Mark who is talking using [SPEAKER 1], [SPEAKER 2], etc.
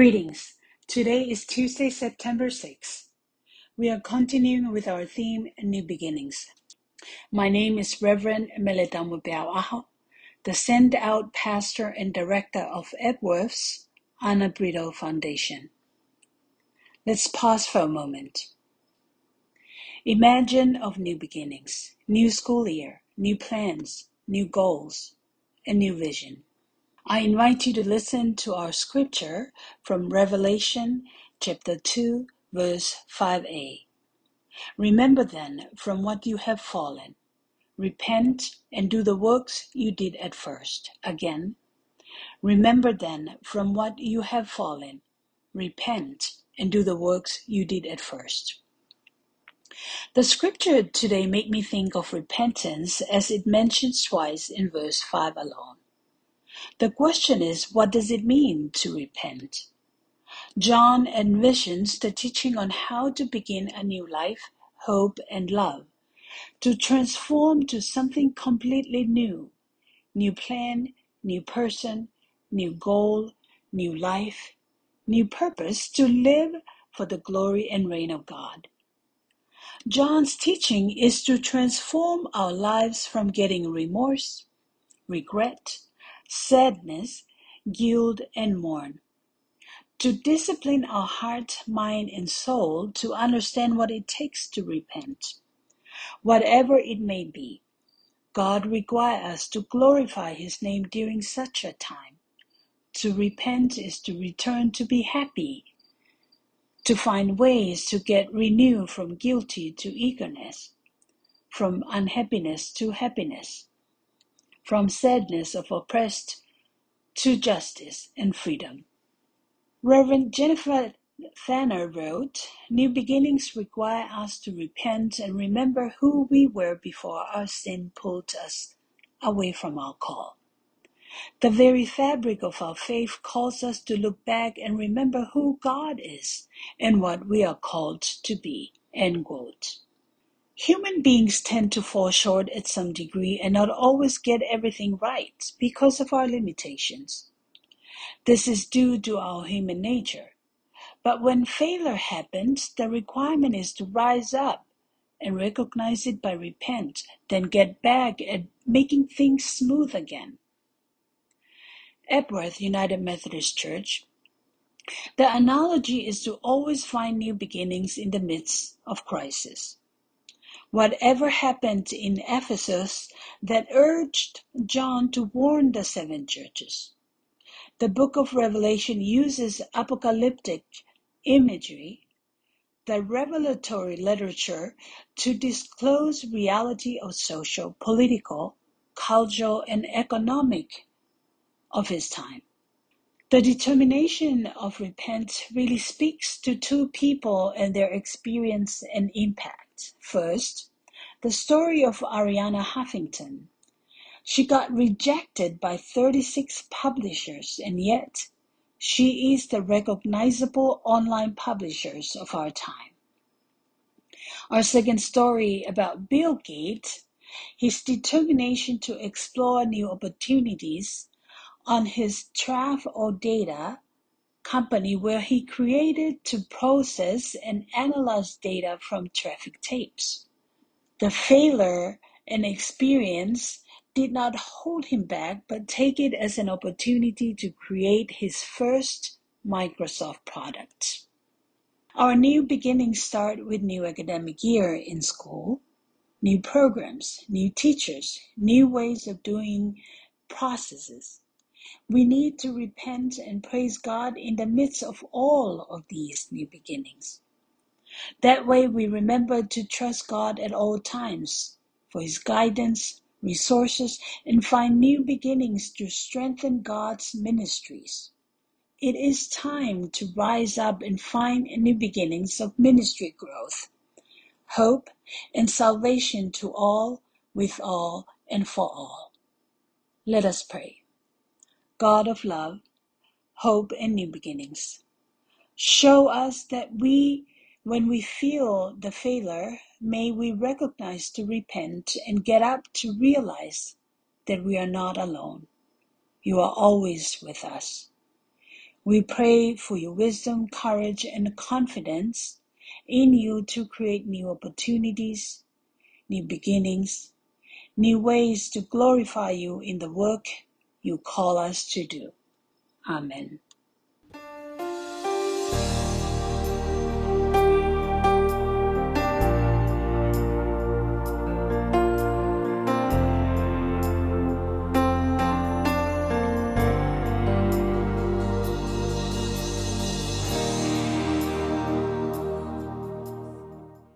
[SPEAKER 1] Greetings. Today is Tuesday, September 6th. We are continuing with our theme, New Beginnings. My name is Reverend Melitamu Aho, the send out pastor and director of Epworth's Anna Brito Foundation. Let's pause for a moment. Imagine of new beginnings, new school year, new plans, new goals, and new vision. I invite you to listen to our scripture from Revelation chapter 2, verse 5a. Remember then from what you have fallen. Repent and do the works you did at first. Again, remember then from what you have fallen. Repent and do the works you did at first. The scripture today made me think of repentance as it mentions twice in verse 5 alone. The question is, what does it mean to repent? John envisions the teaching on how to begin a new life, hope, and love, to transform to something completely new. New plan, new person, new goal, new life, new purpose to live for the glory and reign of God. John's teaching is to transform our lives from getting remorse, regret, sadness, guilt, and mourn. To discipline our heart, mind, and soul to understand what it takes to repent. Whatever it may be, God requires us to glorify His name during such a time. To repent is to return to be happy, to find ways to get renewed from guilty to eagerness, from unhappiness to happiness, from sadness of oppressed to justice and freedom. Reverend Jennifer Thaner wrote, New beginnings require us to repent and remember who we were before our sin pulled us away from our call. The very fabric of our faith calls us to look back and remember who God is and what we are called to be. End quote. Human beings tend to fall short at some degree and not always get everything right because of our limitations. This is due to our human nature. But when failure happens, the requirement is to rise up and recognize it by repent, then get back at making things smooth again. Epworth United Methodist Church, the analogy is to always find new beginnings in the midst of crisis. Whatever happened in Ephesus that urged John to warn the seven churches? The book of Revelation uses apocalyptic imagery, the revelatory literature, to disclose reality of social, political, cultural, and economic of his time. The determination of repent really speaks to two people and their experience and impact. First, the story of Arianna Huffington. She got rejected by 36 publishers and yet she is the recognizable online publishers of our time. Our second story about Bill Gates, his determination to explore new opportunities on his Traf-O-Data company where he created to process and analyze data from traffic tapes. The failure and experience did not hold him back, but take it as an opportunity to create his first Microsoft product. Our new beginnings start with new academic year in school, new programs, new teachers, new ways of doing processes. We need to repent and praise God in the midst of all of these new beginnings. That way we remember to trust God at all times for his guidance, resources, and find new beginnings to strengthen God's ministries. It is time to rise up and find new beginnings of ministry growth, hope, and salvation to all, with all, and for all. Let us pray. God of love, hope, and new beginnings, show us that we, when we feel the failure, may we recognize to repent and get up to realize that we are not alone. You are always with us. We pray for your wisdom, courage, and confidence in you to create new opportunities, new beginnings, new ways to glorify you in the work you call us to do. Amen.